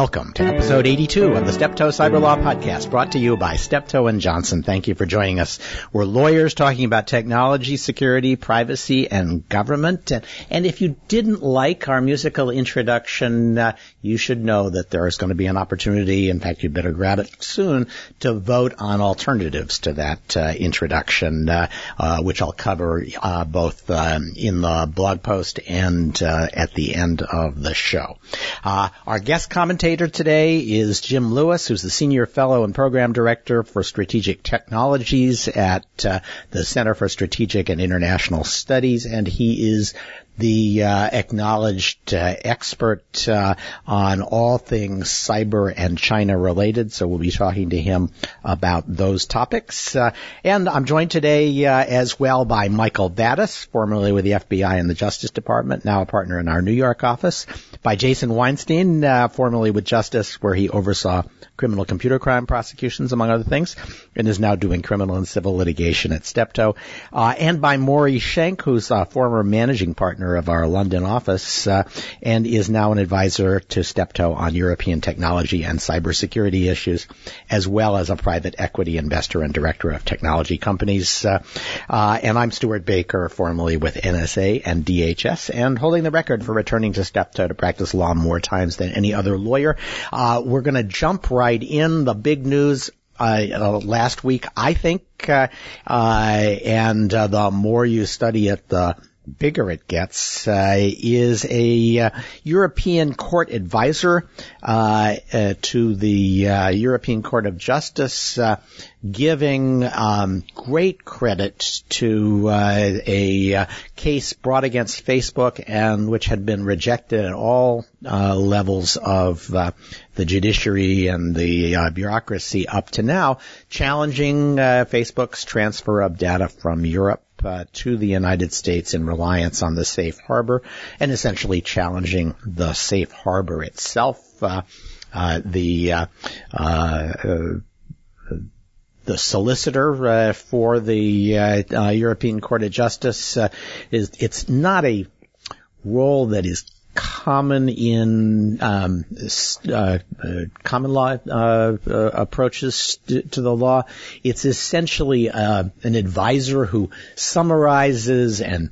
Welcome to episode 82 of the Steptoe Cyber Law Podcast, brought to you by Steptoe and Johnson. Thank you for joining us. We're lawyers talking about technology, security, privacy, and government. And if you didn't like our musical introduction, uh, you should know that there is going to be an opportunity, in fact, you'd better grab it soon, to vote on alternatives to that uh, introduction, uh, uh which I'll cover uh, both um, in the blog post and uh, at the end of the show. our guest commentator today is Jim Lewis, who's the Senior Fellow and Program Director for Strategic Technologies at uh, the Center for Strategic and International Studies, and he is the uh, acknowledged uh, expert uh, on all things cyber and China related. So we'll be talking to him about those topics. Uh, and I'm joined today uh, as well by Michael Vatis, formerly with the FBI and the Justice Department, now a partner in our New York office, by Jason Weinstein, uh, formerly with Justice, where he oversaw criminal computer crime prosecutions, among other things, and is now doing criminal and civil litigation at Steptoe, uh, and by Maury Shenk, who's a former managing partner of our London office, uh, and is now an advisor to Steptoe on European technology and cybersecurity issues, as well as a private equity investor and director of technology companies. Uh, uh, and I'm Stewart Baker, formerly with NSA and DHS, and holding the record for returning to Steptoe to practice law more times than any other lawyer. Uh, we're going to jump right in. The big news uh, last week, I think, uh, uh, and uh, the more you study it, the bigger it gets, uh, is a uh, European Court advisor uh, uh to the uh, European Court of Justice, uh, giving um, great credit to a case brought against Facebook and which had been rejected at all levels of the judiciary and the bureaucracy up to now, challenging Facebook's transfer of data from Europe uh, to the United States in reliance on the safe harbor and essentially challenging the safe harbor itself. Uh, uh, the uh, uh, the solicitor uh, for the European Court of Justice is it's not a role that is common in um, uh, uh, common law uh, uh approaches to, to, the law. It's essentially uh, an advisor who summarizes and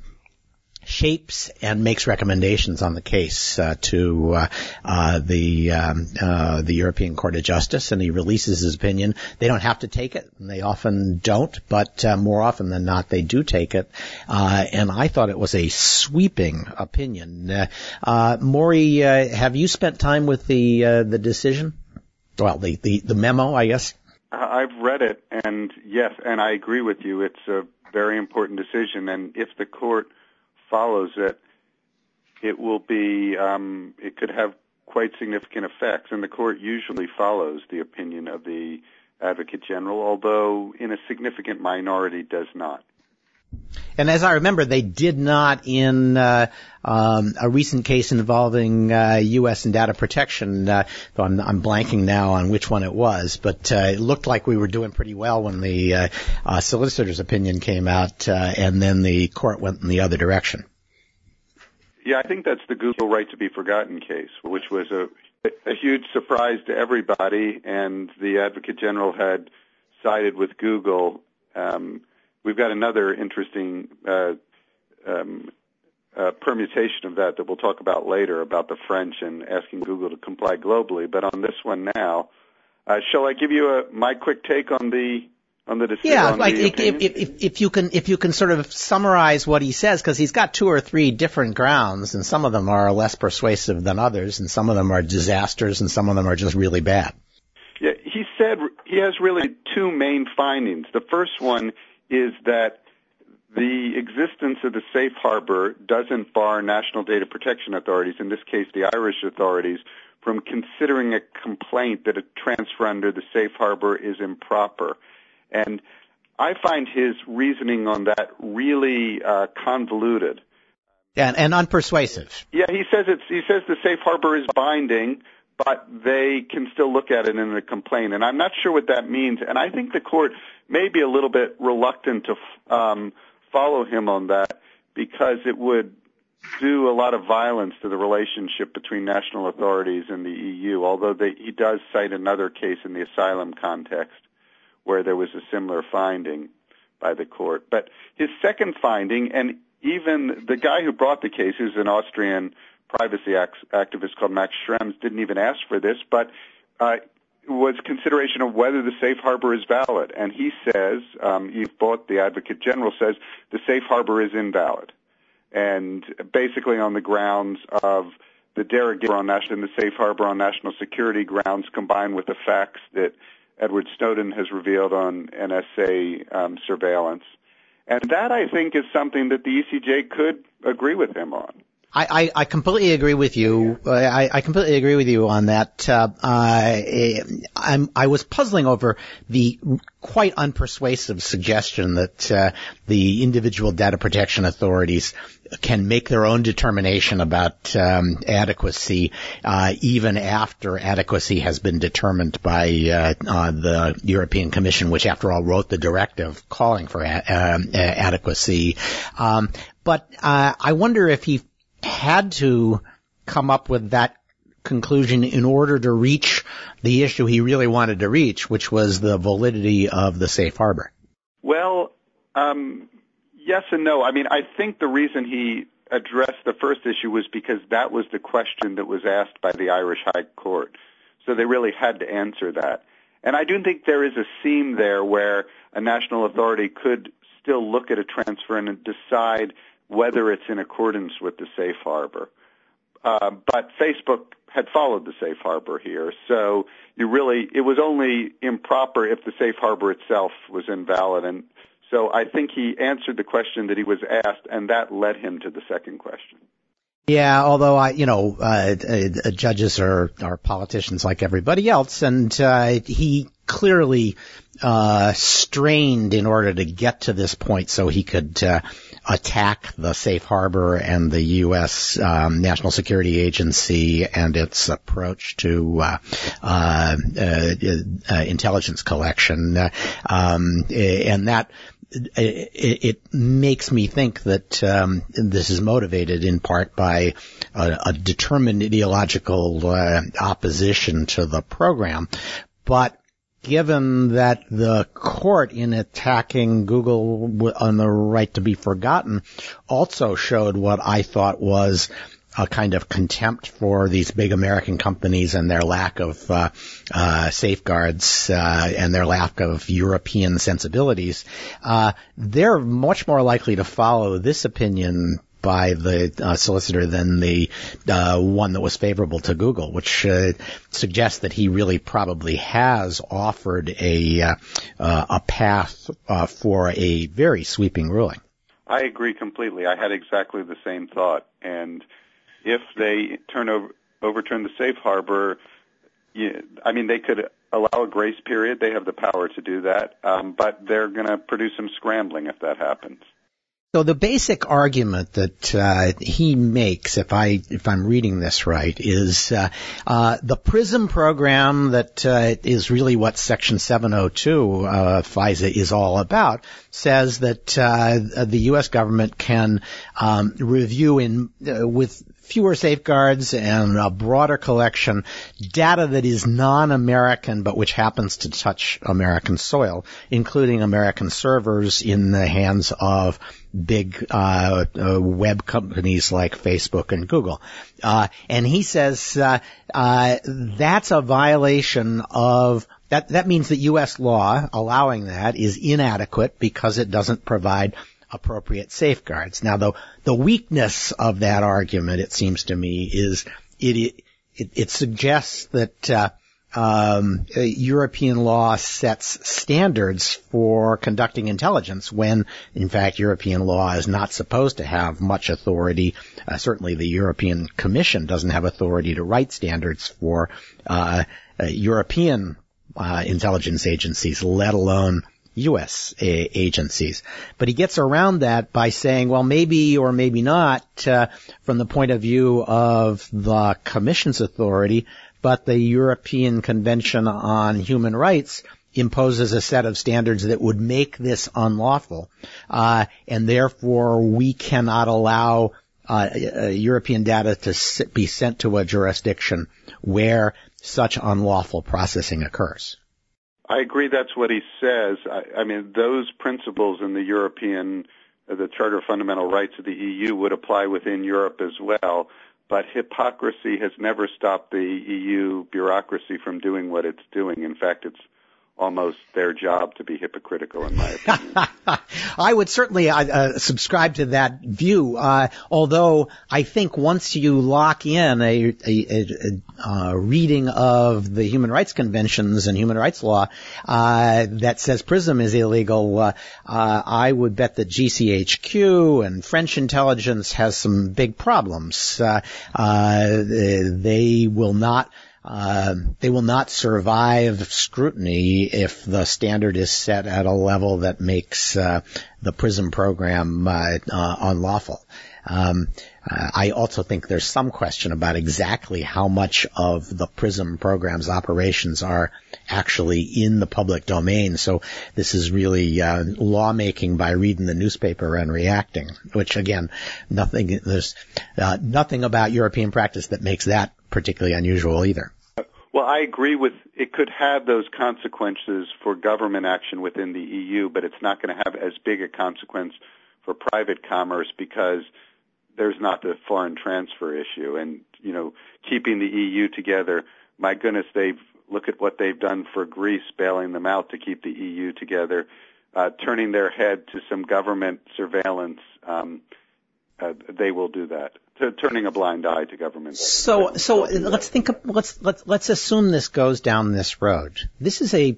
shapes and makes recommendations on the case uh, to uh, uh, the um, uh, the European Court of Justice, and he releases his opinion. They don't have to take it, and they often don't, but uh, more often than not, they do take it. Uh, and I thought it was a sweeping opinion. Maury, have you spent time with the the decision? Well, the, the the memo, I guess. I've read it, and yes, and I agree with you. It's a very important decision, and if the court follows it, it will be um, it could have quite significant effects, and the court usually follows the opinion of the advocate general, although in a significant minority does not. And as I remember, they did not in uh, um, a recent case involving uh, U.S. and data protection. Uh, I'm, I'm, blanking now on which one it was, but uh, it looked like we were doing pretty well when the uh, uh, solicitor's opinion came out, and then the court went in the other direction. Yeah, I think that's the Google right to be forgotten case, which was a, a huge surprise to everybody, and the Advocate General had sided with Google. Um, we've got another interesting uh, um, uh, permutation of that that we'll talk about later about the French and asking Google to comply globally. But on this one now, uh, shall I give you a, my quick take on the on the decision? Yeah, like if, if, if, if, you can if you can sort of summarize what he says because he's got two or three different grounds and some of them are less persuasive than others and some of them are disasters and some of them are just really bad. Yeah, he said he has really two main findings. The first one is that the existence of the safe harbor doesn't bar national data protection authorities, in this case the Irish authorities, from considering a complaint that a transfer under the safe harbor is improper. And I find his reasoning on that really uh, convoluted. Yeah, and unpersuasive. Yeah, he says it's he says the safe harbor is binding, but they can still look at it in a complaint. And I'm not sure what that means. And I think the court may be a little bit reluctant to um, follow him on that because it would do a lot of violence to the relationship between national authorities and the EU, although they, he does cite another case in the asylum context where there was a similar finding by the court. But his second finding, and even the guy who brought the case, who's an Austrian privacy activist called Max Schrems, didn't even ask for this, but uh, was consideration of whether the safe harbor is valid. And he says, um, Yves Bot, the Advocate General, says the safe harbor is invalid. And basically on the grounds of the derogation on national, the safe harbor on national security grounds combined with the facts that Edward Snowden has revealed on NSA um, surveillance. And that, I think, is something that the ECJ could agree with him on. I, I, completely agree with you. I, I completely agree with you on that. Uh, I, I'm, I was puzzling over the quite unpersuasive suggestion that uh, the individual data protection authorities can make their own determination about um, adequacy uh, even after adequacy has been determined by uh, uh, the European Commission, which after all wrote the directive calling for a- um, adequacy. Um, but uh, I wonder if he had to come up with that conclusion in order to reach the issue he really wanted to reach, which was the validity of the safe harbor? Well, um, yes and no. I mean, I think the reason he addressed the first issue was because that was the question that was asked by the Irish High Court. So they really had to answer that. And I do think there is a seam there where a national authority could still look at a transfer and decide whether it's in accordance with the safe harbor. Uh, but Facebook had followed the safe harbor here, so you really it was only improper if the safe harbor itself was invalid, and so I think he answered the question that he was asked, and that led him to the second question. Yeah, although I, you know, uh, uh, judges are are politicians like everybody else, and uh, he clearly uh, strained in order to get to this point so he could uh, attack the safe harbor and the U.S. Um, National Security Agency and its approach to uh, uh, uh, uh intelligence collection, um, and that it, it, makes me think that um, this is motivated in part by a, a determined ideological uh, opposition to the program, but given that the court in attacking Google on the right to be forgotten also showed what I thought was a kind of contempt for these big American companies and their lack of uh, uh, safeguards uh, and their lack of European sensibilities, uh, they're much more likely to follow this opinion by the uh, solicitor than the uh, one that was favorable to Google, which suggests that he really probably has offered a a path for a very sweeping ruling. I agree completely. I had exactly the same thought, and if they turn over overturn the safe harbor, you, I mean they could allow a grace period. They have the power to do that, um, but they're going to produce some scrambling if that happens. So the basic argument that uh, he makes, if I if I'm reading this right, is uh, uh, the PRISM program that uh, is really what Section 702 uh, FISA is all about. Says that uh, the U.S. government can um, review in with fewer safeguards and a broader collection, data that is non-American but which happens to touch American soil, including American servers in the hands of big uh, uh, web companies like Facebook and Google. Uh, and he says uh, uh, that's a violation of that. That means that U.S. law allowing that is inadequate because it doesn't provide appropriate safeguards. Now, the the weakness of that argument, it seems to me, is it it, it suggests that uh, um, European law sets standards for conducting intelligence when, in fact, European law is not supposed to have much authority. Uh, certainly, the European Commission doesn't have authority to write standards for uh, uh European uh, intelligence agencies, let alone U.S. agencies. But he gets around that by saying, well, maybe or maybe not, uh, from the point of view of the Commission's authority, but the European Convention on Human Rights imposes a set of standards that would make this unlawful, uh, and therefore we cannot allow uh, uh, European data to be sent to a jurisdiction where such unlawful processing occurs. I agree. That's what he says. I, I mean, those principles in the European, uh, the Charter of Fundamental Rights of the EU would apply within Europe as well. But hypocrisy has never stopped the EU bureaucracy from doing what it's doing. In fact, it's almost their job to be hypocritical, in my opinion. I would certainly uh, uh, subscribe to that view. Uh, although I think once you lock in a, a, a, a, reading of the human rights conventions and human rights law uh, that says PRISM is illegal, uh, uh, I would bet that GCHQ and French intelligence has some big problems. they will not uh, they will not survive scrutiny if the standard is set at a level that makes uh, the PRISM program uh, uh unlawful. Um, uh, I also think there's some question about exactly how much of the PRISM program's operations are actually in the public domain. So this is really uh, lawmaking by reading the newspaper and reacting, which again, nothing there's nothing about European practice that makes that particularly unusual either. Well, I agree with it could have those consequences for government action within the EU, but it's not going to have as big a consequence for private commerce because there's not the foreign transfer issue and you know keeping the EU together. My goodness, they've look at what they've done for Greece, bailing them out to keep the EU together, uh, turning their head to some government surveillance. Um, uh, they will do that to turning a blind eye to government. So, so let's think. Of, let's let's let's assume this goes down this road. This is a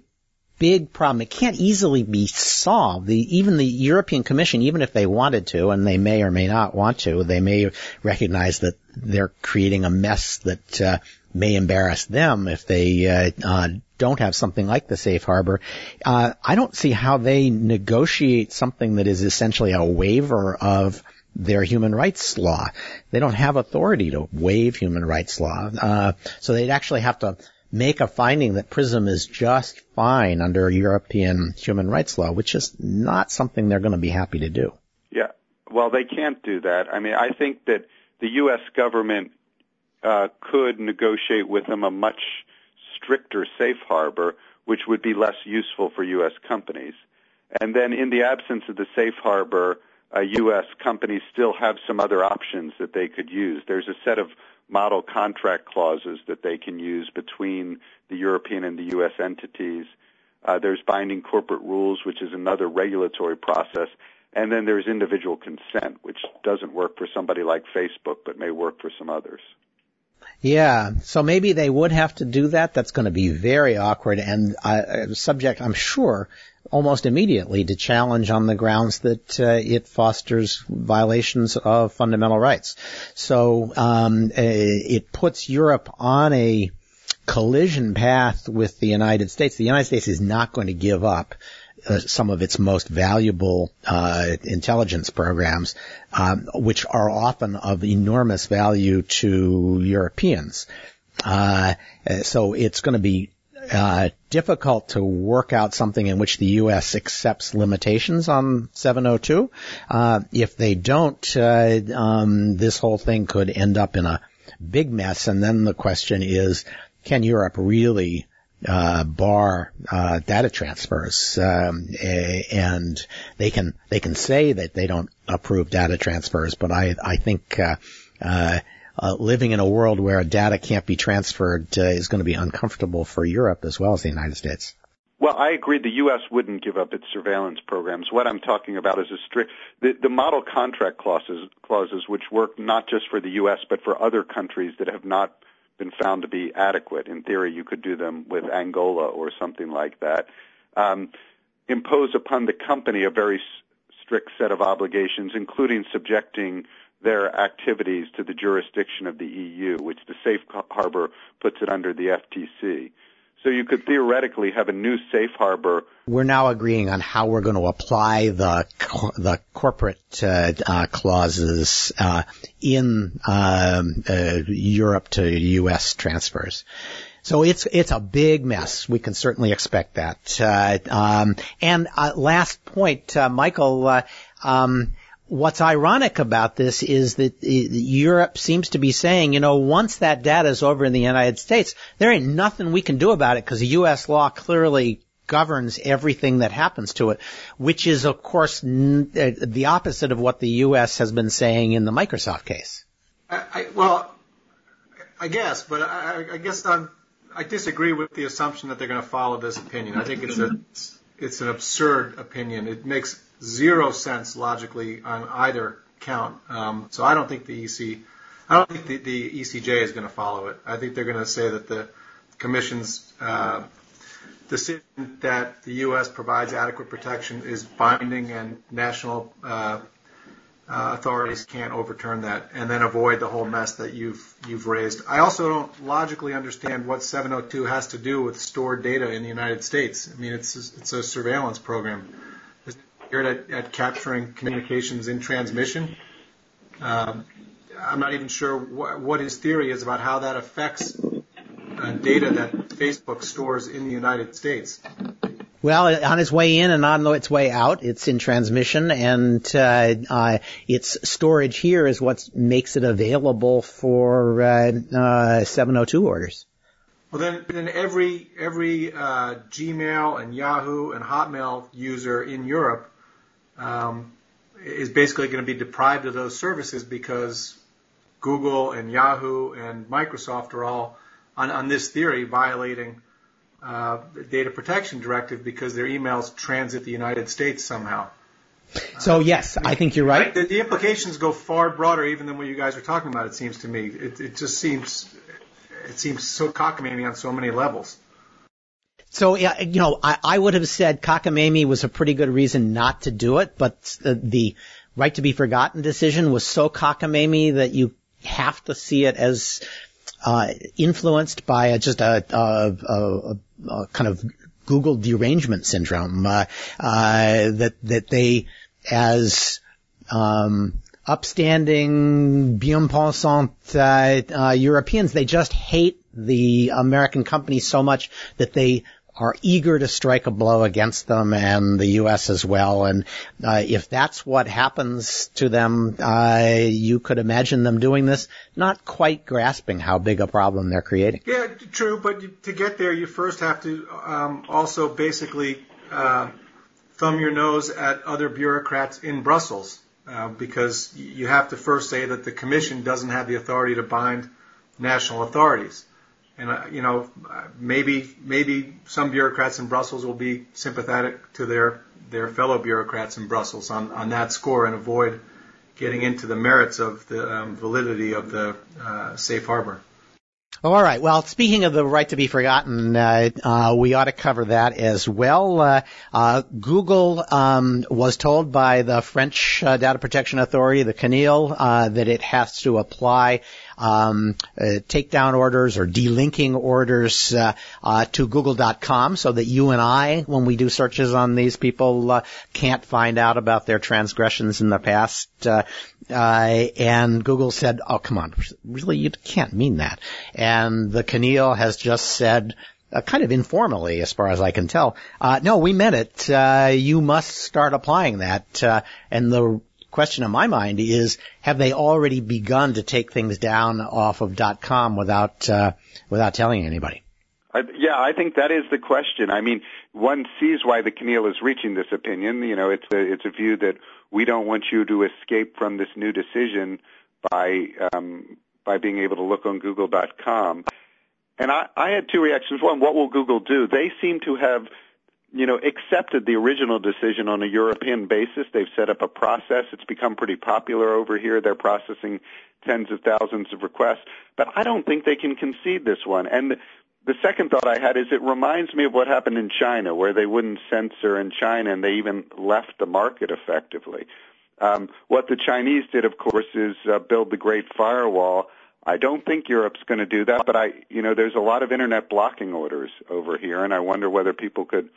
big problem. It can't easily be solved. The, even the European Commission, even if they wanted to, and they may or may not want to, they may recognize that they're creating a mess that uh, may embarrass them if they uh, uh, don't have something like the safe harbor. Uh, I don't see how they negotiate something that is essentially a waiver of their human rights law. They don't have authority to waive human rights law. Uh, so they'd actually have to make a finding that PRISM is just fine under European human rights law, which is not something they're going to be happy to do. Yeah. Well, they can't do that. I mean, I think that the U.S. government uh, could negotiate with them a much stricter safe harbor, which would be less useful for U.S. companies. And then in the absence of the safe harbor, uh, U.S. companies still have some other options that they could use. There's a set of model contract clauses that they can use between the European and the U.S. entities. Uh, there's binding corporate rules, which is another regulatory process. And then there's individual consent, which doesn't work for somebody like Facebook, but may work for some others. Yeah, so maybe they would have to do that. That's going to be very awkward and uh, subject, I'm sure, almost immediately to challenge on the grounds that uh, it fosters violations of fundamental rights. So um, it puts Europe on a collision path with the United States. The United States is not going to give up uh, some of its most valuable uh, intelligence programs, um, which are often of enormous value to Europeans. Uh, so it's going to be uh, difficult to work out something in which the U.S. accepts limitations on 702. Uh, if they don't, uh, um, this whole thing could end up in a big mess. And then the question is, can Europe really uh, bar uh, data transfers, um, and they can they can say that they don't approve data transfers, but I I think uh, uh living in a world where data can't be transferred uh, is going to be uncomfortable for Europe as well as the United States. Well, I agree. The U.S. wouldn't give up its surveillance programs. What I'm talking about is a strict the, the model contract clauses, clauses, which work not just for the U.S. but for other countries that have not been found to be adequate. In theory, you could do them with Angola or something like that. Um, impose upon the company a very strict set of obligations, including subjecting their activities to the jurisdiction of the EU, which the safe harbor puts it under the FTC. So you could theoretically have a new safe harbor. We're now agreeing on how we're going to apply the the corporate uh, uh, clauses uh, in um, uh, Europe to U.S. transfers. So it's it's a big mess. We can certainly expect that. Uh, um, and uh, last point, Michael. Um, what's ironic about this is that Europe seems to be saying, you know, once that data is over in the United States, there ain't nothing we can do about it because U.S. law clearly governs everything that happens to it, which is, of course, n- uh, the opposite of what the U.S. has been saying in the Microsoft case. I, I, well, I guess, but I, I guess I'm, I disagree with the assumption that they're going to follow this opinion. I think it's a it's an absurd opinion. It makes zero sense logically on either count. Um, so I don't think the EC, I don't think the, the ECJ is going to follow it. I think they're going to say that the Commission's uh, decision that the U.S. provides adequate protection is binding and national uh, uh, authorities can't overturn that, and then avoid the whole mess that you've you've raised. I also don't logically understand what 702 has to do with stored data in the United States. I mean, it's it's a surveillance program. Geared at, at capturing communications in transmission? Um, I'm not even sure wh- what his theory is about how that affects uh, data that Facebook stores in the United States. Well, on its way in and on its way out, it's in transmission, and uh, uh, its storage here is what makes it available for uh, uh 702 orders. Well, then, then every every uh, Gmail and Yahoo and Hotmail user in Europe um, is basically going to be deprived of those services because Google and Yahoo and Microsoft are all on, on this theory violating uh, data protection directive because their emails transit the United States somehow. So yes, I think you're right. The, the, implications go far broader even than what you guys are talking about. It seems to me. It, it just seems it seems so cockamamie on so many levels. So yeah, you know, I, I would have said cockamamie was a pretty good reason not to do it, but the, the right to be forgotten decision was so cockamamie that you have to see it as uh, influenced by a, just a, a, a, a, kind of Google derangement syndrome uh, uh, that that they as um, upstanding, bien pensant uh, uh, Europeans, they just hate the American companies so much that they are eager to strike a blow against them and the U.S. as well. And uh, if that's what happens to them, uh, you could imagine them doing this, not quite grasping how big a problem they're creating. Yeah, true. But to get there, you first have to um, also basically uh, thumb your nose at other bureaucrats in Brussels. Uh, because you have to first say that the Commission doesn't have the authority to bind national authorities. And uh, you know, maybe maybe some bureaucrats in Brussels will be sympathetic to their their fellow bureaucrats in Brussels on on that score and avoid getting into the merits of the um, validity of the uh, safe harbor. All right. Well, speaking of the right to be forgotten, uh, uh, we ought to cover that as well. Uh, uh Google um, was told by the French uh, Data Protection Authority, the CNIL, that it has to apply um, uh, takedown orders or delinking orders uh, uh, to Google.com so that you and I, when we do searches on these people, uh, can't find out about their transgressions in the past. Uh, uh, and Google said, "Oh, come on, really, you can't mean that." And the CNIL has just said. Uh, kind of informally, as far as I can tell. Uh, no, we meant it. Uh, you must start applying that. and the question in my mind is, have they already begun to take things down off of .com without uh, without telling anybody? I, yeah, I think that is the question. I mean, one sees why the CNIL is reaching this opinion. You know, it's a it's a view that we don't want you to escape from this new decision by um, by being able to look on Google.com. And I, I had two reactions. One, what will Google do? They seem to have you know, accepted the original decision on a European basis. They've set up a process. It's become pretty popular over here. They're processing tens of thousands of requests, but I don't think they can concede this one. And the second thought I had is it reminds me of what happened in China, where they wouldn't censor in China and they even left the market effectively. Um, what the Chinese did, of course, is uh, build the Great Firewall. I don't think Europe's going to do that, but I, you know, there's a lot of internet blocking orders over here, and I wonder whether people could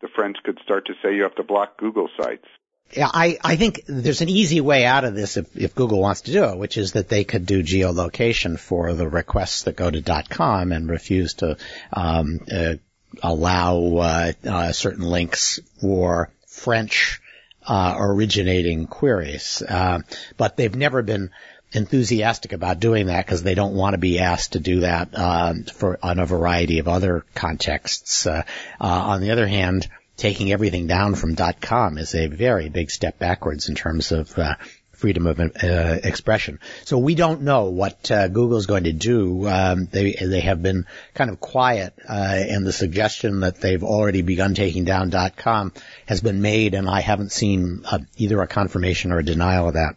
the French could start to say you have to block Google sites. Yeah, I, I think there's an easy way out of this if, if Google wants to do it, which is that they could do geolocation for the requests that go to .com and refuse to um, uh, allow uh, uh, certain links for French uh, originating queries. Uh, but they've never been enthusiastic about doing that because they don't want to be asked to do that uh, for on a variety of other contexts. Uh, uh, on the other hand, taking everything down from .com is a very big step backwards in terms of uh, freedom of uh, expression. So we don't know what uh, is going to do. Um, they they have been kind of quiet, uh, and the suggestion that they've already begun taking down .com has been made, and I haven't seen either a confirmation or a denial of that.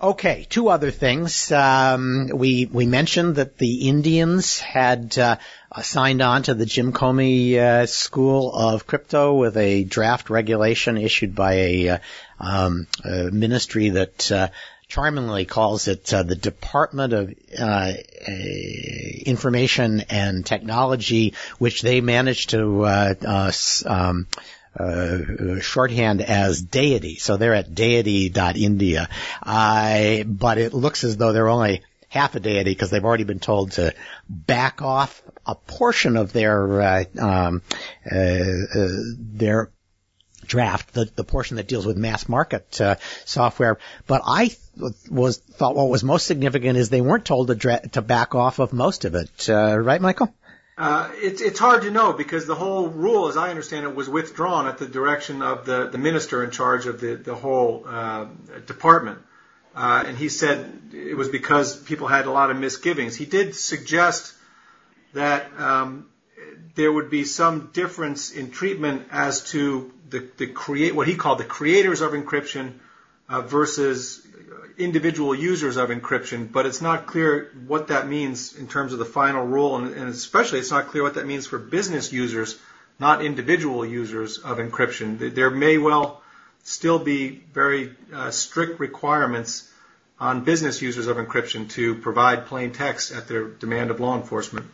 Okay, two other things. Um, we we mentioned that the Indians had uh, signed on to the Jim Comey uh, School of Crypto with a draft regulation issued by a, uh, um, a ministry that uh, charmingly calls it uh, the Department of uh, Information and Technology, which they managed to um, uh, shorthand as deity. So they're at deity.india. Uh, but it looks as though they're only half a deity because they've already been told to back off a portion of their uh, um, uh, uh, their draft, the, the portion that deals with mass market uh, software. But I th- was thought what was most significant is they weren't told to, dra- to back off of most of it. Uh, right, Michael? Uh, it's it's hard to know because the whole rule, as I understand it, was withdrawn at the direction of the, the minister in charge of the the whole uh, department, uh, and he said it was because people had a lot of misgivings. He did suggest that um, there would be some difference in treatment as to the the create what he called the creators of encryption uh, versus individual users of encryption, but it's not clear what that means in terms of the final rule, and, and especially it's not clear what that means for business users, not individual users of encryption. There may well still be very uh, strict requirements on business users of encryption to provide plain text at their demand of law enforcement.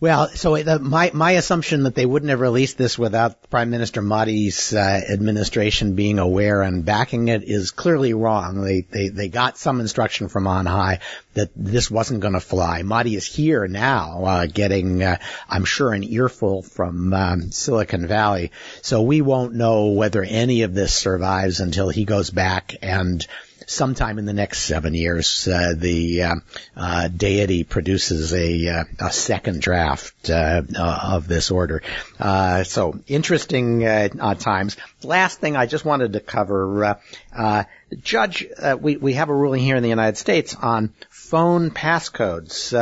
Well, so the, my my assumption that they wouldn't have released this without Prime Minister Modi's uh, administration being aware and backing it is clearly wrong. They they they got some instruction from on high that this wasn't going to fly. Modi is here now, uh, getting uh, I'm sure an earful from um, Silicon Valley. So we won't know whether any of this survives until he goes back and sometime in the next seven years, uh, the uh, uh, deity produces a, uh, a second draft uh, uh, of this order. so interesting times. Last thing I just wanted to cover, Judge, we we have a ruling here in the United States on phone passcodes,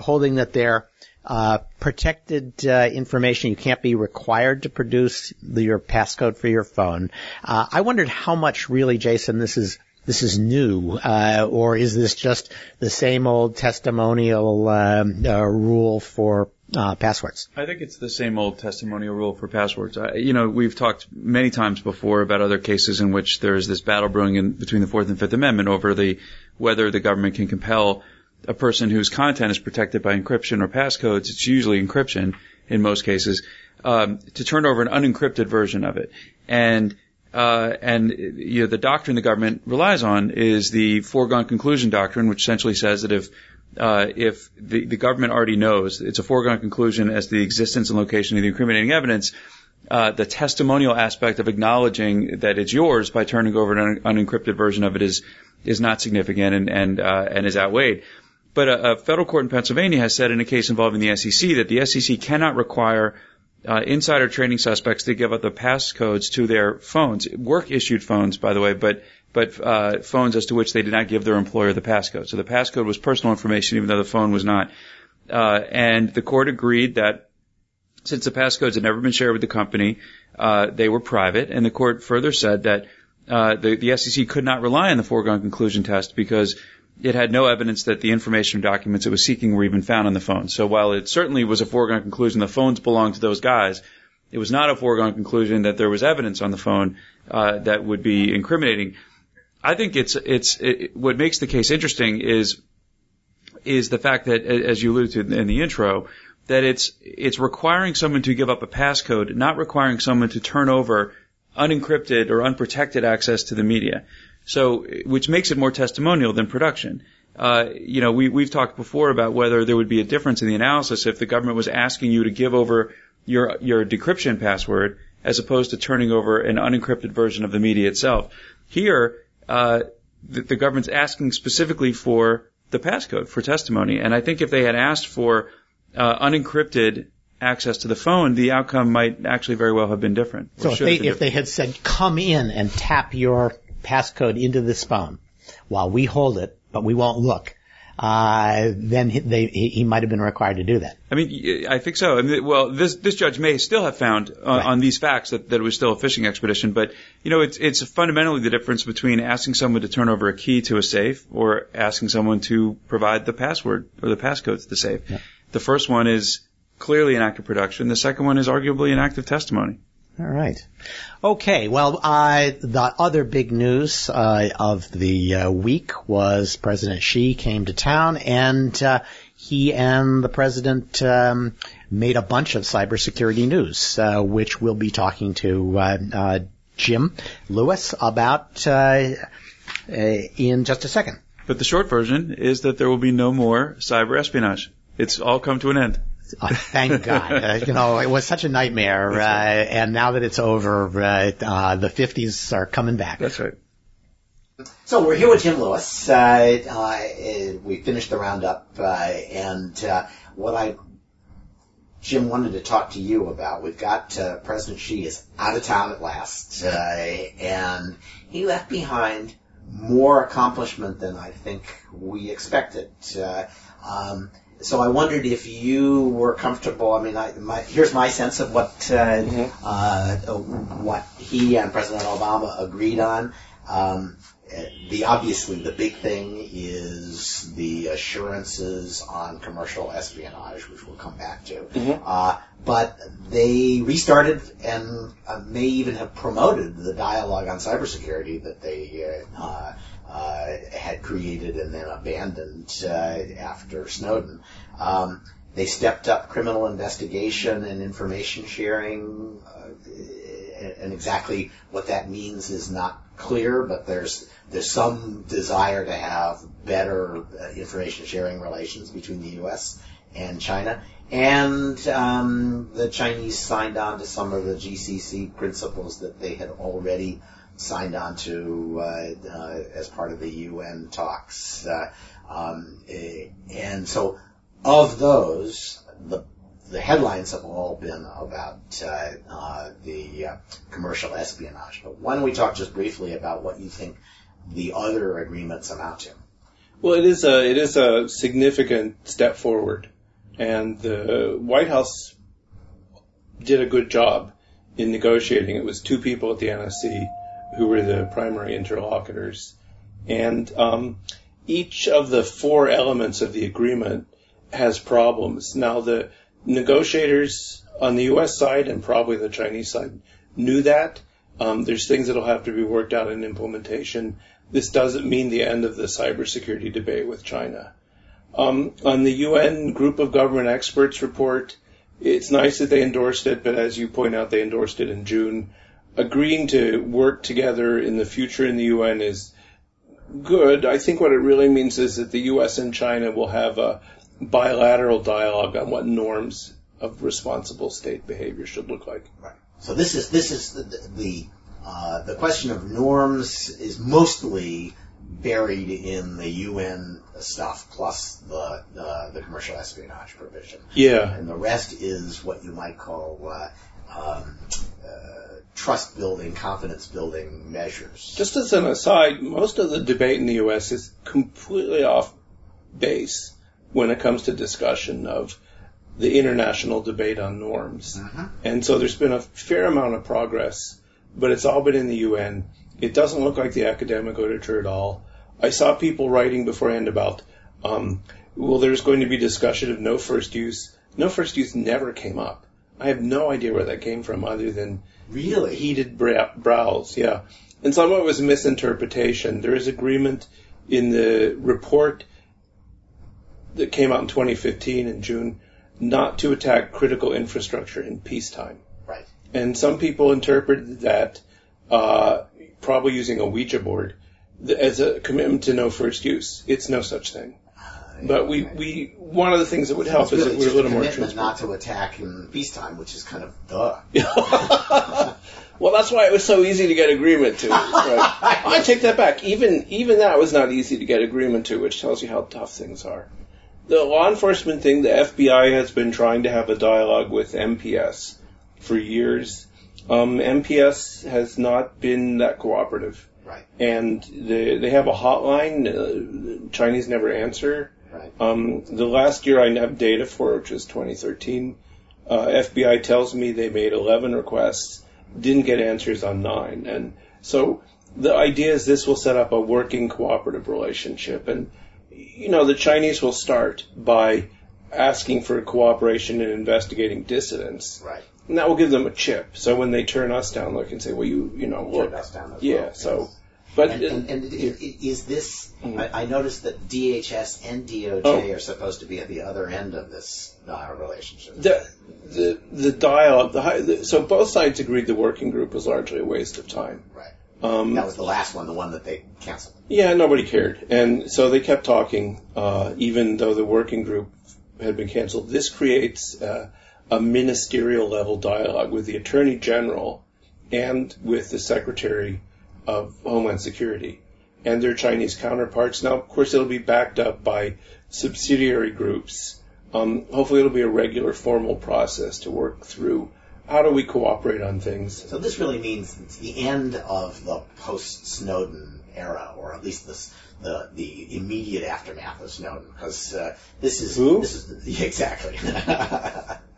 holding that they're uh, protected uh, information. You can't be required to produce the, your passcode for your phone. Uh, I wondered how much really, Jason, this is this is new, uh, or is this just the same old testimonial um, uh, rule for uh, passwords? I think it's the same old testimonial rule for passwords. I, you know, we've talked many times before about other cases in which there's this battle brewing in, between the Fourth and Fifth Amendment over the whether the government can compel a person whose content is protected by encryption or passcodes, it's usually encryption in most cases, um, to turn over an unencrypted version of it. And uh, and you know, the doctrine the government relies on is the foregone conclusion doctrine, which essentially says that if uh, if the, the government already knows it's a foregone conclusion as to the existence and location of the incriminating evidence, uh, the testimonial aspect of acknowledging that it's yours by turning over an unencrypted version of it is is not significant and and uh, and is outweighed. But a, a, federal court in Pennsylvania has said in a case involving the SEC that the SEC cannot require uh, insider trading suspects to give up the passcodes to their phones, work issued phones, by the way, but but uh, phones as to which they did not give their employer the passcode. So the passcode was personal information, even though the phone was not. Uh, and the court agreed that since the passcodes had never been shared with the company, uh, they were private. And the court further said that uh, the, the SEC could not rely on the foregone conclusion test because it had no evidence that the information or documents it was seeking were even found on the phone. So while it certainly was a foregone conclusion the phones belonged to those guys, it was not a foregone conclusion that there was evidence on the phone uh, that would be incriminating. I think it's it's it, what makes the case interesting is is the fact that, as you alluded to in the intro, that it's it's requiring someone to give up a passcode, not requiring someone to turn over unencrypted or unprotected access to the media. So, which makes it more testimonial than production. Uh, you know, we, we've talked before about whether there would be a difference in the analysis if the government was asking you to give over your your decryption password as opposed to turning over an unencrypted version of the media itself. Here, uh, the, the government's asking specifically for the passcode for testimony, and I think if they had asked for uh, unencrypted access to the phone, the outcome might actually very well have been different. So if they, if they had said, come in and tap your passcode into this phone while we hold it, but we won't look, uh, then they, he, he might have been required to do that. I mean, I think so. I mean, well, this this judge may still have found uh, right. on these facts that, that it was still a fishing expedition, but you know, it's it's fundamentally the difference between asking someone to turn over a key to a safe or asking someone to provide the password or the passcode to the safe. Yeah. The first one is clearly an act of production. The second one is arguably an act of testimony. All right. Okay. Well, the other big news uh, of the uh, week was President Xi came to town, and uh, he and the president um, made a bunch of cybersecurity news, uh, which we'll be talking to uh, Jim Lewis about in just a second. But the short version is that there will be no more cyber espionage. It's all come to an end. Uh, thank God. Uh, you know, it was such a nightmare, uh, and now that it's over, uh, uh the 50s are coming back. That's right. So we're here with Jim Lewis. Uh, we finished the roundup, and what I, Jim, wanted to talk to you about. We've got President Xi is out of town at last, and he left behind more accomplishment than I think we expected. Um, so I wondered if you were comfortable. I mean, I, my, here's my sense of what uh, mm-hmm. uh, what he and President Obama agreed on. Um, the obviously the big thing is the assurances on commercial espionage, which we'll come back to. Mm-hmm. Uh, but they restarted and uh, may even have promoted the dialogue on cybersecurity that they uh, uh, had created and then abandoned uh, after Snowden. Um, they stepped up criminal investigation and information sharing, uh, and exactly what that means is not clear. But there's there's some desire to have better uh, information sharing relations between the U.S. and China. And um, the Chinese signed on to some of the GGE principles that they had already signed on to uh, uh, as part of the UN talks. Uh, um, eh, and so, of those, the the headlines have all been about uh, uh, the uh, commercial espionage. But why don't we talk just briefly about what you think the other agreements amount to? Well, it is a it is a significant step forward, and the White House did a good job in negotiating. It was two people at the NSC who were the primary interlocutors. And um, each of the four elements of the agreement has problems. Now, the negotiators on the U.S. side and probably the Chinese side knew that. Um, there's things that'll have to be worked out in implementation. This doesn't mean the end of the cybersecurity debate with China. Um, on the UN Group of Government Experts report, it's nice that they endorsed it, but as you point out, they endorsed it in June agreeing to work together in the future in the UN is good. I think what it really means is that the U.S. and China will have a bilateral dialogue on what norms of responsible state behavior should look like. Right. So this is this is the the, uh, the question of norms is mostly buried in the UN stuff plus the uh, the commercial espionage provision. Yeah. And the rest is what you might call uh, um, trust building, confidence building measures. Just as an aside, most of the debate in the U.S. is completely off base when it comes to discussion of the international debate on norms. Uh-huh. And so there's been a fair amount of progress, but it's all been in the UN. It doesn't look like the academic literature at all. I saw people writing beforehand about, um, well, there's going to be discussion of no first use. No first use never came up. I have no idea where that came from other than Really? Heated brows, yeah. And some of it was misinterpretation. There is agreement in the report that came out in 2015 in June not to attack critical infrastructure in peacetime. Right. And some people interpreted that, uh, probably using a Ouija board, as a commitment to no first use. It's no such thing. But we, we one of the things that would help is if we're a little more commitment not to attack in peacetime, which is kind of duh. well, that's why it was so easy to get agreement to. Right? I take that back. Even even that was not easy to get agreement to, which tells you how tough things are. The law enforcement thing, the FBI has been trying to have a dialogue with MPS for years. Um, MPS has not been that cooperative. Right. And they they have a hotline. Uh, Chinese never answer. Right. Um, the last year I have data for, which is 2013, uh, FBI tells me they made 11 requests, didn't get answers on nine, and so the idea is this will set up a working cooperative relationship, and you know the Chinese will start by asking for cooperation in investigating dissidents. Right. And that will give them a chip. So when they turn us down, they can say, well, you, you know, look. Turn us down as yeah, well, so, yes. But, And, and, and is this? Mm. I, I noticed that DHS and DOJ Oh. are supposed to be at the other end of this relationship. the, the, the dialogue, the, high, the, so both sides agreed the working group was largely a waste of time. right. Um, That was the last one, the one that they canceled. Yeah, nobody cared. And so they kept talking, uh, even though the working group had been canceled. This creates uh, a ministerial level dialogue with the Attorney General and with the Secretary of Homeland Security and their Chinese counterparts. Now, of course, it'll be backed up by subsidiary groups. Um, hopefully, it'll be a regular formal process to work through. How do we cooperate on things? So this really means it's the end of the post-Snowden era, or at least this, the the immediate aftermath of Snowden, because uh, this is Who? this is exactly.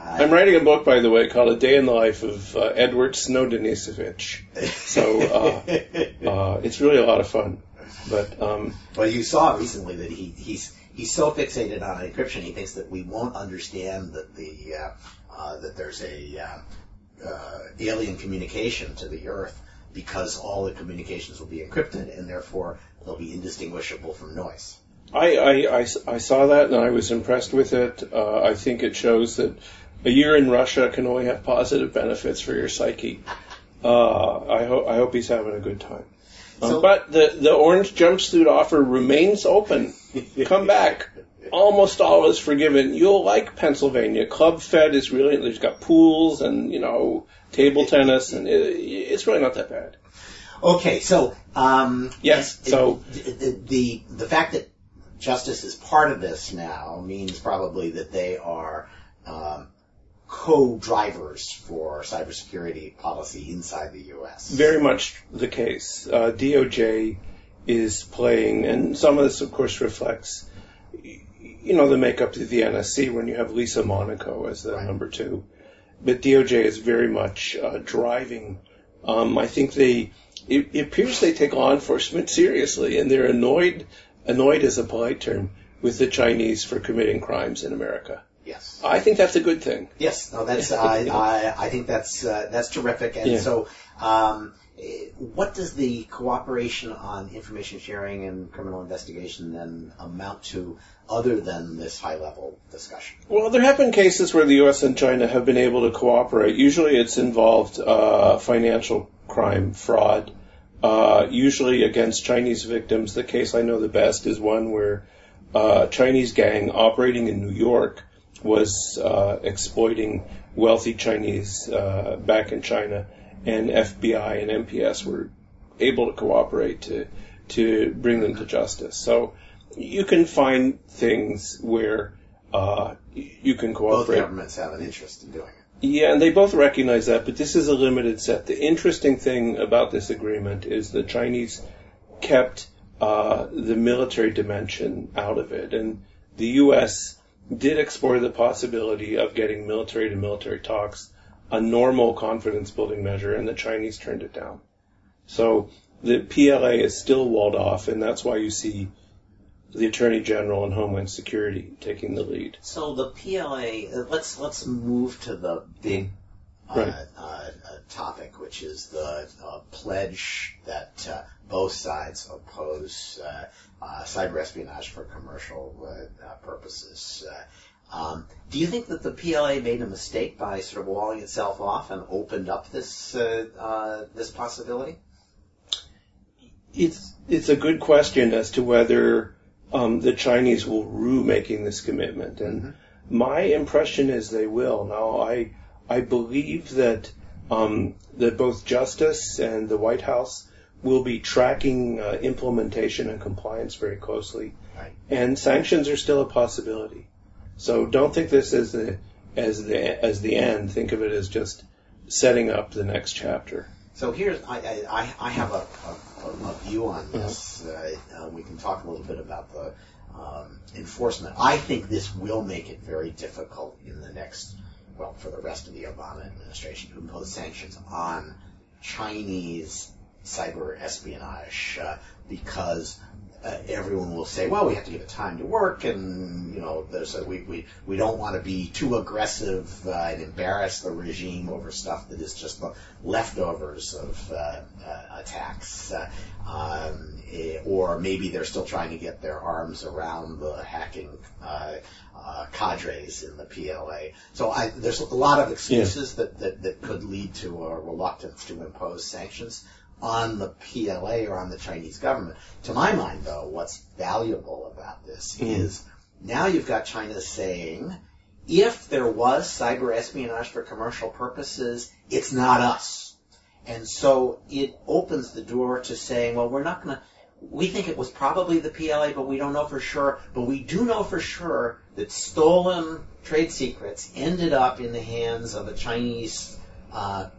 I'm writing a book, by the way, called A Day in the Life of uh, Edward Snowdenisovich. So uh, uh, it's really a lot of fun. But um, well, you saw recently that he he's he's so fixated on encryption, he thinks that we won't understand that the uh, uh, that there's a uh, uh, alien communication to the Earth because all the communications will be encrypted and therefore they'll be indistinguishable from noise. I, I, I, I saw that and I was impressed with it. Uh, I think it shows that a year in Russia can only have positive benefits for your psyche. Uh, I, ho- I hope he's having a good time. Um, So- but the, the orange jumpsuit offer remains open. Come back. Almost all is forgiven. You'll like Pennsylvania. Club Fed is really, there's got pools and, you know, table tennis and it, it's really not that bad. Okay, so um, Yes, so- the, the the fact that justice is part of this now means probably that they are um, co-drivers for cybersecurity policy inside the U.S. Very much the case. Uh, DOJ is playing, and some of this, of course, reflects, you know, the makeup of the NSC when you have Lisa Monaco as the Right. number two. But DOJ is very much uh, driving. Um, I think they, it, it appears they take law enforcement seriously, and they're annoyed, annoyed is a polite term, with the Chinese for committing crimes in America. Yes. I think that's a good thing. Yes. No, that's I I, I think that's uh, that's terrific. And Yeah. so, um, what does the cooperation on information sharing and criminal investigation then amount to, other than this high-level discussion? Well, there have been cases where the U.S. and China have been able to cooperate. Usually, it's involved uh, financial crime, fraud. Uh, usually against Chinese victims. The case I know the best is one where uh, a Chinese gang operating in New York was uh, exploiting wealthy Chinese uh, back in China, and FBI and MPS were able to cooperate to to bring them to justice. So you can find things where uh, you can cooperate. Both governments have an interest in doing it. Yeah, and they both recognize that, but this is a limited set. The interesting thing about this agreement is the Chinese kept uh, the military dimension out of it, and the U.S. did explore the possibility of getting military to military talks, a normal confidence building measure, and the Chinese turned it down. So the PLA is still walled off, and that's why you see the Attorney General and Homeland Security taking the lead. So the PLA, uh, let's let's move to the big uh, Right. uh, uh, topic, which is the uh, pledge that uh, both sides oppose cyber espionage for commercial uh, uh, purposes. Uh, um, do you think that the PLA made a mistake by sort of walling itself off and opened up this uh, uh, this possibility? It's it's a good question as to whether um, the Chinese will rue making this commitment. And mm-hmm. my impression is they will. Now, I I believe that um, that both Justice and the White House will be tracking uh, implementation and compliance very closely, right. and sanctions are still a possibility. So don't think this as the as the as the end. Think of it as just setting up the next chapter. So here's I I, I have a, a, a view on mm-hmm. this. Uh, uh, we can talk a little bit about the um, enforcement. I think this will make it very difficult in the next well for the rest of the Obama administration to impose sanctions on Chinese cyber espionage uh, because uh, everyone will say, well, we have to give it time to work, and you know, there's a, we we we don't want to be too aggressive uh, and embarrass the regime over stuff that is just the leftovers of uh, uh attacks, uh, um, eh, or maybe they're still trying to get their arms around the hacking. Uh, cadres in the PLA. So I, there's a lot of excuses yeah. that, that, that could lead to a reluctance to impose sanctions on the PLA or on the Chinese government. To my mind, though, what's valuable about this mm. is now you've got China saying, if there was cyber espionage for commercial purposes, it's not us. And so it opens the door to saying, well, we're not going to, we think it was probably the PLA, but we don't know for sure. But we do know for sure that stolen trade secrets ended up in the hands of a Chinese uh,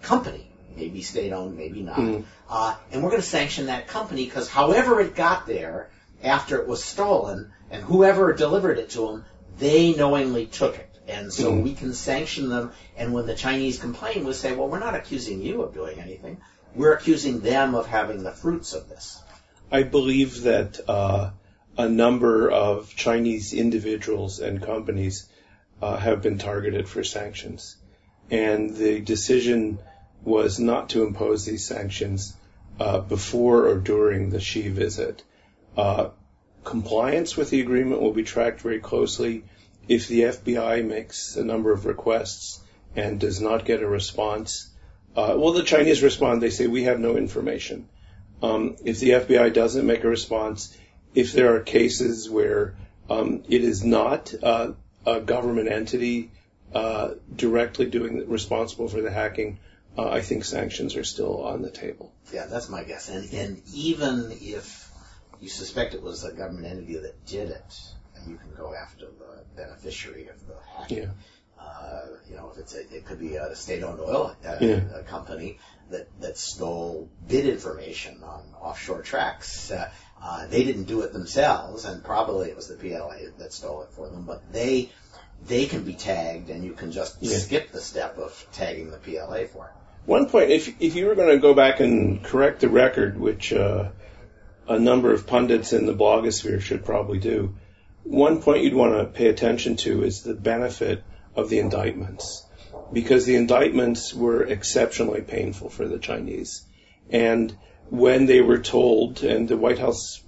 company maybe state owned, maybe not. Mm. Uh, and we're going to sanction that company because however it got there after it was stolen and whoever delivered it to them, they knowingly took it. And so mm. we can sanction them. And when the Chinese complain, we say, well, we're not accusing you of doing anything. We're accusing them of having the fruits of this. I believe that uh, a number of Chinese individuals and companies uh, have been targeted for sanctions. And the decision was not to impose these sanctions uh, before or during the Xi visit. Uh, compliance with the agreement will be tracked very closely. If the FBI makes a number of requests and does not get a response, uh, well, the Chinese respond. They say we have no information. Um, if the FBI doesn't make a response, if there are cases where um, it is not uh, a government entity uh, directly doing responsible for the hacking, uh, I think sanctions are still on the table. Yeah, that's my guess. And and even if you suspect it was a government entity that did it, you can go after the beneficiary of the hacking. Yeah. Uh, you know, if it's a, it could be a state-owned oil uh, yeah. company that that stole bid information on offshore tracks. Uh, uh, they didn't do it themselves, and probably it was the PLA that stole it for them. But they they can be tagged, and you can just yeah. skip the step of tagging the PLA for it. One point, if if you were going to go back and correct the record, which uh, a number of pundits in the blogosphere should probably do, one point you'd want to pay attention to is the benefit of the indictments, because the indictments were exceptionally painful for the Chinese, and when they were told, and the White House,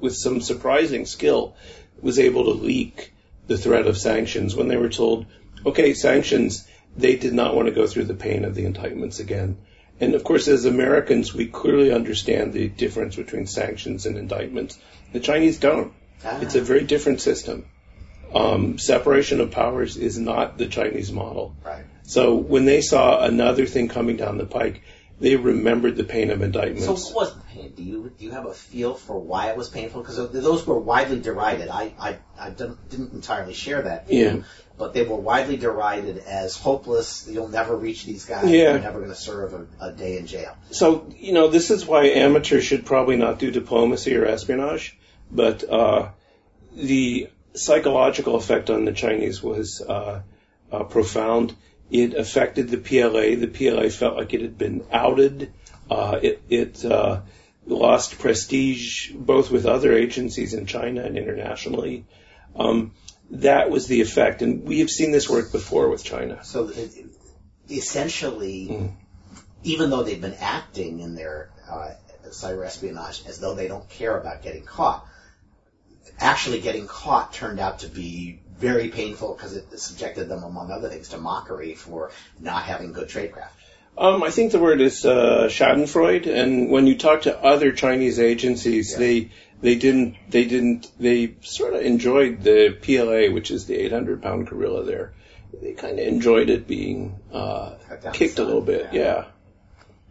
with some surprising skill, was able to leak the threat of sanctions when they were told, okay, sanctions they did not want to go through the pain of the indictments again. And of course, as Americans, we clearly understand the difference between sanctions and indictments. The Chinese don't. Ah. It's a very different system. Um, separation of powers is not the Chinese model. Right. So when they saw another thing coming down the pike, they remembered the pain of indictments. So what was the pain? Do you do you have a feel for why it was painful? Because those were widely derided. I I, I didn't, didn't entirely share that view. Yeah but they were widely derided as hopeless. You'll never reach these guys. Yeah. You're never going to serve a, a, day in jail. So, you know, this is why amateurs should probably not do diplomacy or espionage. But uh, the psychological effect on the Chinese was uh, uh, profound. It affected the PLA. The PLA felt like it had been outed. Uh, it, it uh, lost prestige both with other agencies in China and internationally. Um, that was the effect. And we have seen this work before with China. So essentially, mm. even though they've been acting in their uh, cyber espionage as though they don't care about getting caught, actually getting caught turned out to be very painful because it subjected them, among other things, to mockery for not having good tradecraft. Um, I think the word is uh, Schadenfreude, and when you talk to other Chinese agencies, yeah. they they didn't they didn't they sort of enjoyed the PLA, which is the 800 pound gorilla there. They kind of enjoyed it being uh, kicked a little bit. Yeah. yeah.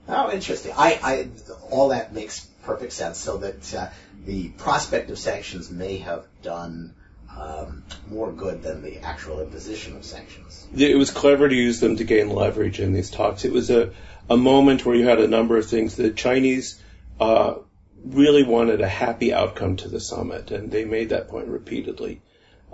Oh, interesting. I, I all that makes perfect sense. So that uh, the prospect of sanctions may have done um, more good than the actual imposition of sanctions. It was clever to use them to gain leverage in these talks. It was a, a moment where you had a number of things. The Chinese uh, really wanted a happy outcome to the summit, and they made that point repeatedly.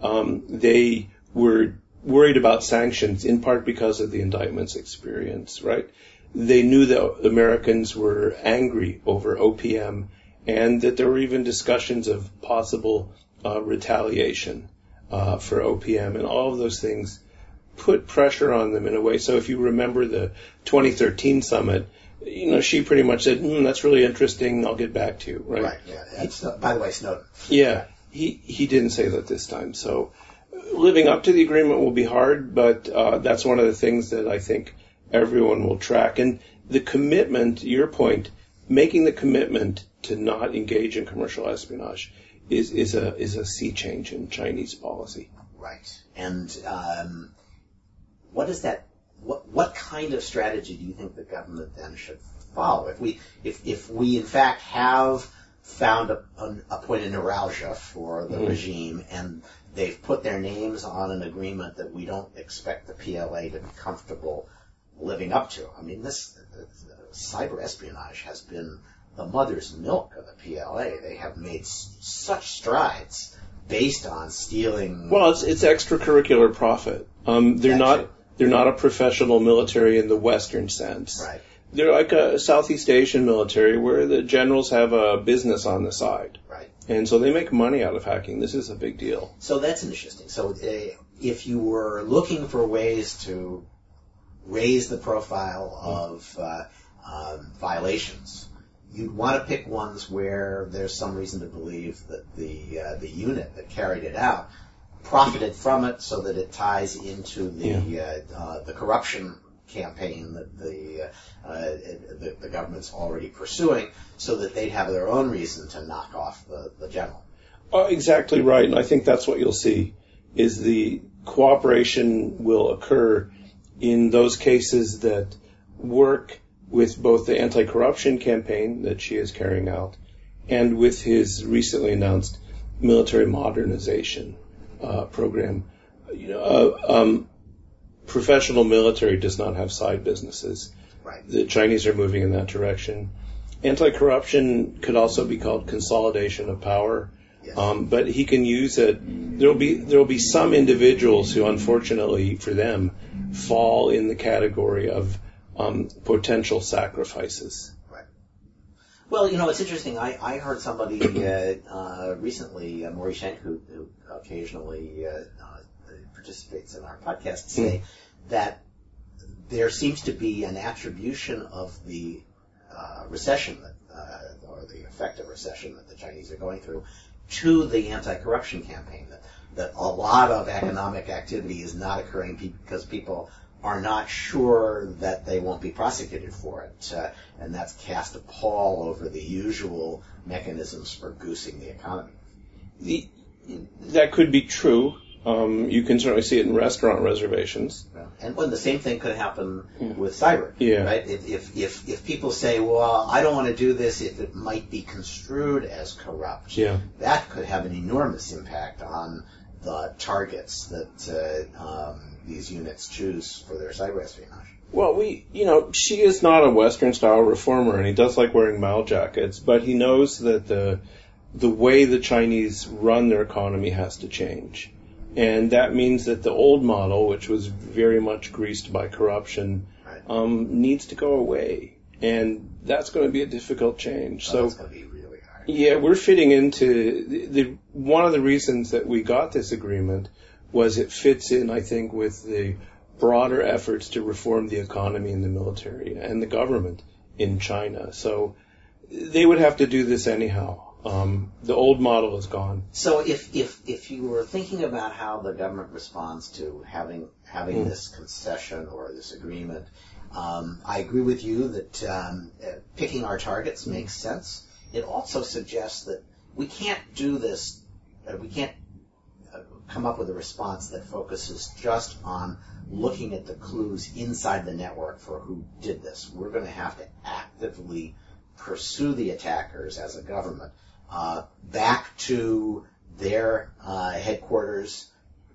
Um, they were worried about sanctions in part because of the indictments experience, right? They knew that Americans were angry over OPM and that there were even discussions of possible uh, retaliation uh, for OPM, and all of those things put pressure on them in a way. So if you remember the 2013 summit, you know, Xi pretty much said, mm, "That's really interesting. I'll get back to you." Right. Right. Yeah. That's, by the way, Snowden. Yeah. He he didn't say that this time. So living up to the agreement will be hard, but uh, that's one of the things that I think everyone will track. And the commitment, your point, making the commitment to not engage in commercial espionage is, is a is a sea change in Chinese policy. Right. And um, what is that? What what kind of strategy do you think the government then should follow? If we if if we in fact have found a, a, point of neuralgia for the mm-hmm. regime and they've put their names on an agreement that we don't expect the PLA to be comfortable living up to. I mean, this cyber espionage has been the mother's milk of the PLA. They have made s- such strides based on stealing. Well, it's it's extracurricular profit. Um, they're not they're not a professional military in the Western sense. Right. They're like a Southeast Asian military where the generals have a business on the side. Right. And so they make money out of hacking. This is a big deal. So that's interesting. So uh, if you were looking for ways to raise the profile of uh, um, violations, you'd want to pick ones where there's some reason to believe that the uh, the unit that carried it out profited from it, so that it ties into the yeah. uh, uh, the corruption campaign that the, uh, uh, the, the government's already pursuing, so that they'd have their own reason to knock off the, the general. Uh, exactly right, and I think that's what you'll see is the cooperation will occur in those cases that work with both the anti-corruption campaign that Xi is carrying out and with his recently announced military modernization uh, program. You know, uh, um, professional military does not have side businesses. Right. The Chinese are moving in that direction. Anti-corruption could also be called consolidation of power. Yes. Um, but he can use it. There'll be there'll be some individuals who, unfortunately for them, fall in the category of um, potential sacrifices. Right. Well, you know, it's interesting. I, I heard somebody uh, uh, recently, uh, Maury Shenk, who, who occasionally uh, uh, participates in our podcast, say mm. that there seems to be an attribution of the uh, recession that, or the effect of recession that the Chinese are going through to the anti-corruption campaign. That, that a lot of economic activity is not occurring because people are not sure that they won't be prosecuted for it, uh, and that's cast a pall over the usual mechanisms for goosing the economy. The, that could be true. Um, you can certainly see it in restaurant reservations. And when the same thing could happen yeah. with cyber, yeah. right? If, if, if, if people say, well, I don't want to do this if it might be construed as corrupt, yeah. that could have an enormous impact on the targets that uh, um, these units choose for their cyber espionage. Well, we, you know, Xi is not a Western style reformer, and he does like wearing Mao jackets, but he knows that the the way the Chinese run their economy has to change, and that means that the old model, which was very much greased by corruption, right. um, needs to go away, and that's going to be a difficult change. Oh, so. Yeah, we're fitting into the, the one of the reasons that we got this agreement was it fits in, I think, with the broader efforts to reform the economy and the military and the government in China. So they would have to do this anyhow. Um, the old model is gone. So if, if, if you were thinking about how the government responds to having having mm. this concession or this agreement, um, I agree with you that um, picking our targets makes sense. It also suggests that we can't do this. Uh, we can't uh, come up with a response that focuses just on looking at the clues inside the network for who did this. We're going to have to actively pursue the attackers as a government uh, back to their uh, headquarters.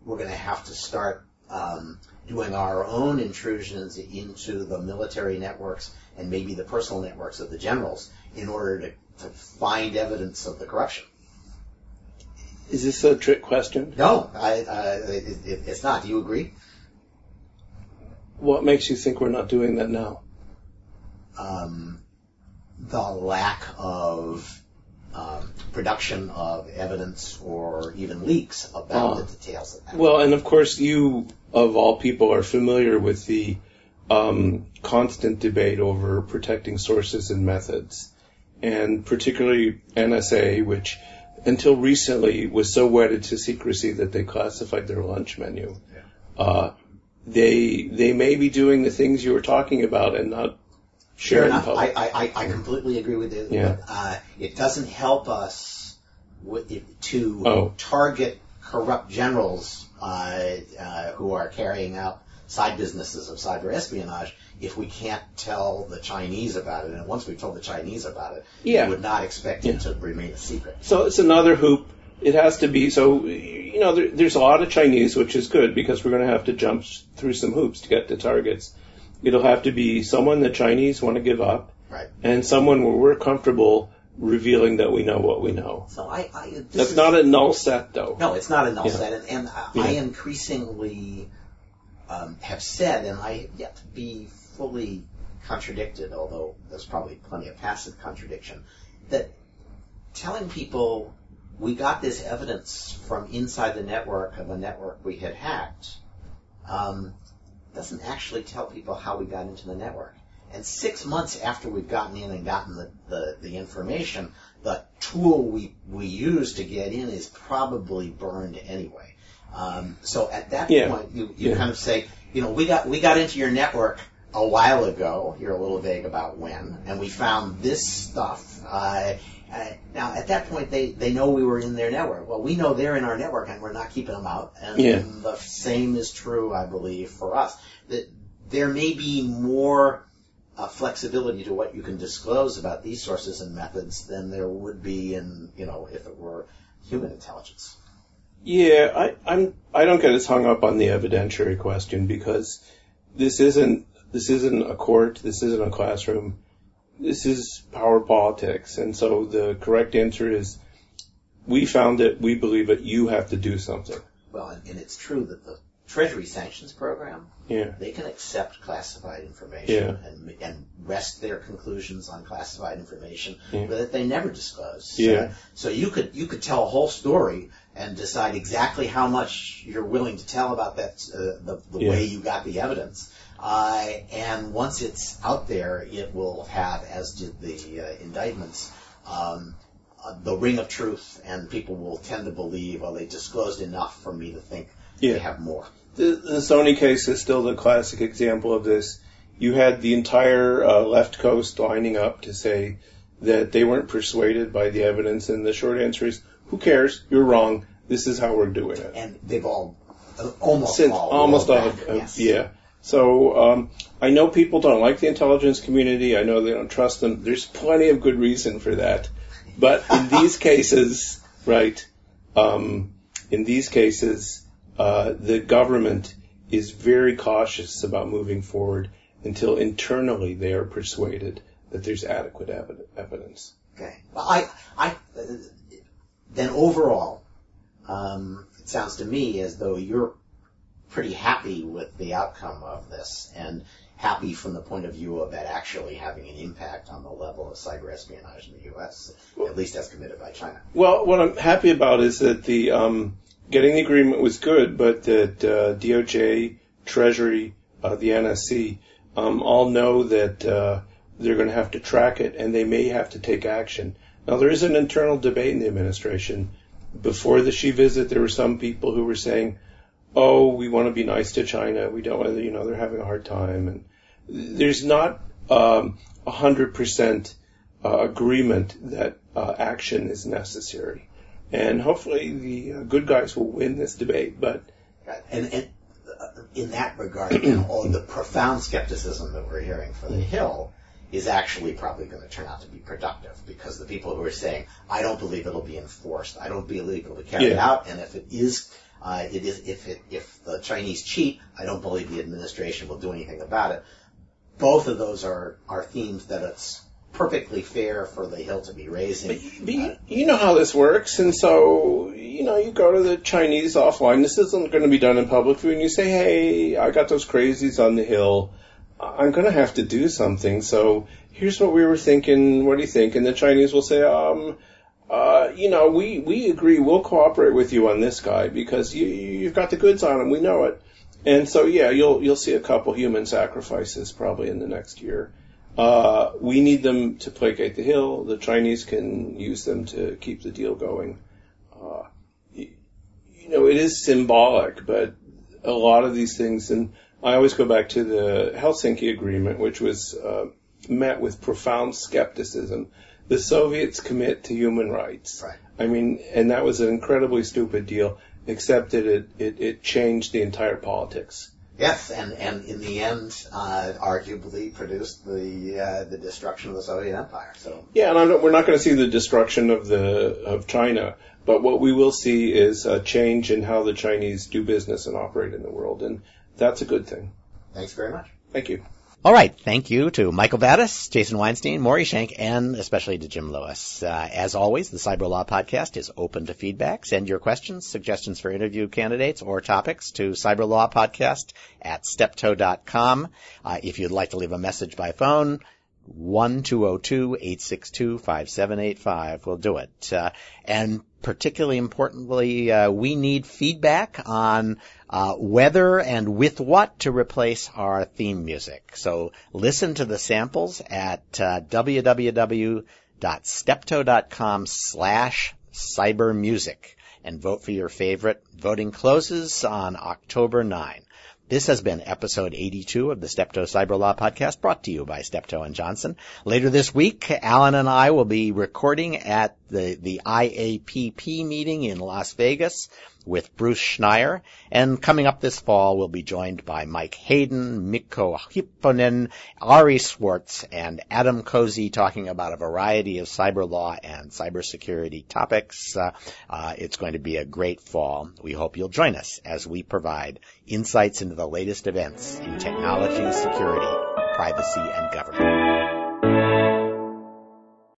We're going to have to start um, doing our own intrusions into the military networks and maybe the personal networks of the generals in order to, to find evidence of the corruption. Is this a trick question? No, I, uh, it, it, it's not. Do you agree? What makes you think we're not doing that now? Um, the lack of um, production of evidence or even leaks about Uh, the details of that. Well, and of course, you of all people are familiar with the um, constant debate over protecting sources and methods, and particularly NSA, which until recently was so wedded to secrecy that they classified their lunch menu. Uh, they they may be doing the things you were talking about and not Fair sharing enough. I. I, I I completely agree with you. Yeah. But, uh, it doesn't help us with it, to Oh. target corrupt generals uh, uh, who are carrying out side businesses of cyber espionage if we can't tell the Chinese about it. And once we've told the Chinese about it, Yeah. we would not expect it to remain a secret. So it's another hoop. It has to be so. You know, there, there's a lot of Chinese, which is good because we're going to have to jump through some hoops to get to targets. It'll have to be someone the Chinese want to give up, Right. and someone where we're comfortable revealing that we know what we know. So I, I That's is, not a null set, though. No, it's not a null Yeah. set, and, and I, Yeah. I increasingly um, have said, and I have yet to be fully contradicted, although there's probably plenty of passive contradiction, that telling people we got this evidence from inside the network of a network we had hacked um, doesn't actually tell people how we got into the network. And six months after we've gotten in and gotten the, the, the information, the tool we, we use to get in is probably burned anyway. Um, so at that Yeah. point, you, you Yeah. kind of say, you know, we got we got into your network a while ago. You're a little vague about when, and we found this stuff. Uh, uh, now, at that point, they, they know we were in their network. Well, we know they're in our network, and we're not keeping them out. And Yeah. the same is true, I believe, for us. That there may be more uh, flexibility to what you can disclose about these sources and methods than there would be in, you know, if it were human intelligence. Yeah, I, I'm. I don't get as hung up on the evidentiary question because this isn't this isn't a court. This isn't a classroom. This is power politics, and so the correct answer is we found it. We believe it. You have to do something. Well, and, and it's true that the Treasury sanctions program, Yeah. they can accept classified information Yeah. and, and rest their conclusions on classified information Yeah. that they never disclose. Yeah. Uh, so you could you could tell a whole story and decide exactly how much you're willing to tell about that uh, the, the Yeah. way you got the evidence. Uh, and once it's out there, it will have, as did the uh, indictments, um, uh, the ring of truth, and people will tend to believe, well, they disclosed enough for me to think Yeah. they have more. The, the Sony case is still the classic example of this. You had the entire uh, left coast lining up to say that they weren't persuaded by the evidence, and the short answer is, who cares? You're wrong. This is how we're doing it. And they've all, uh, almost Since all, almost all, back, uh, yes. yeah. So um, I know people don't like the intelligence community. I know they don't trust them. There's plenty of good reason for that. But in these cases, right? Um, in these cases, uh, the government is very cautious about moving forward until internally they are persuaded that there's adequate evi- evidence. Okay. Well, I, I, uh, then overall, um, it sounds to me as though you're pretty happy with the outcome of this and happy from the point of view of that actually having an impact on the level of cyber espionage in the U.S., at least as committed by China. Well, what I'm happy about is that the um, getting the agreement was good, but that uh, DOJ, Treasury, uh, the NSC, um, all know that uh, they're going to have to track it, and they may have to take action. Now, there is an internal debate in the administration. Before the Xi visit, there were some people who were saying, "Oh, we want to be nice to China. We don't want to, you know, they're having a hard time." And there's not um, a hundred percent uh, agreement that uh, action is necessary. And hopefully the uh, good guys will win this debate. But and, and uh, in that regard, you know, all the profound skepticism that we're hearing from the Hill is actually probably going to turn out to be productive because the people who are saying, I don't believe it'll be enforced, I don't believe it'll be carried Yeah. out, and if it is, uh, it is if it if the Chinese cheat, I don't believe the administration will do anything about it. Both of those are are themes that it's perfectly fair for the Hill to be raising. But you, you know how this works, and so you know you go to the Chinese offline. This isn't going to be done in public view, and you say, "Hey, I got those crazies on the hill. I'm going to have to do something." So here's what we were thinking. What do you think? And the Chinese will say, "Um, uh, you know, we we agree. We'll cooperate with you on this guy because you you've got the goods on him. We know it." And so yeah, you'll you'll see a couple human sacrifices probably in the next year. Uh, we need them to placate the hill. The Chinese can use them to keep the deal going. Uh, you, you know, it is symbolic, but a lot of these things, and I always go back to the Helsinki Agreement, which was uh, met with profound skepticism. The Soviets commit to human rights. Right. I mean, and that was an incredibly stupid deal, except that it, it, it changed the entire politics. Yes, and, and in the end, uh, arguably produced the uh, the destruction of the Soviet Empire. So Yeah, and don't, we're not going to see the destruction of the of China, but what we will see is a change in how the Chinese do business and operate in the world, and that's a good thing. thanks very much. Thank you. All right. Thank you to Michael Vatis, Jason Weinstein, Maury Shenk, and especially to Jim Lewis. Uh, as always, the Cyber Law Podcast is open to feedback. Send your questions, suggestions for interview candidates, or topics to cyberlawpodcast at steptoe.com. Uh, if you'd like to leave a message by phone, 1-202-862-5785 will do it. Uh, and particularly importantly, uh, we need feedback on uh, whether and with what to replace our theme music. So listen to the samples at uh, www.steptoe.com slash cybermusic and vote for your favorite. Voting closes on October 9. This has been episode 82 of the Steptoe Cyber Law Podcast brought to you by Steptoe and Johnson. Later this week, Alan and I will be recording at the, the IAPP meeting in Las Vegas with Bruce Schneier. And coming up this fall, we'll be joined by Mike Hayden, Mikko Hyppönen, Ari Schwartz, and Adam Cozy talking about a variety of cyber law and cybersecurity topics. Uh, uh, it's going to be a great fall. We hope you'll join us as we provide insights into the latest events in technology, security, privacy, and government.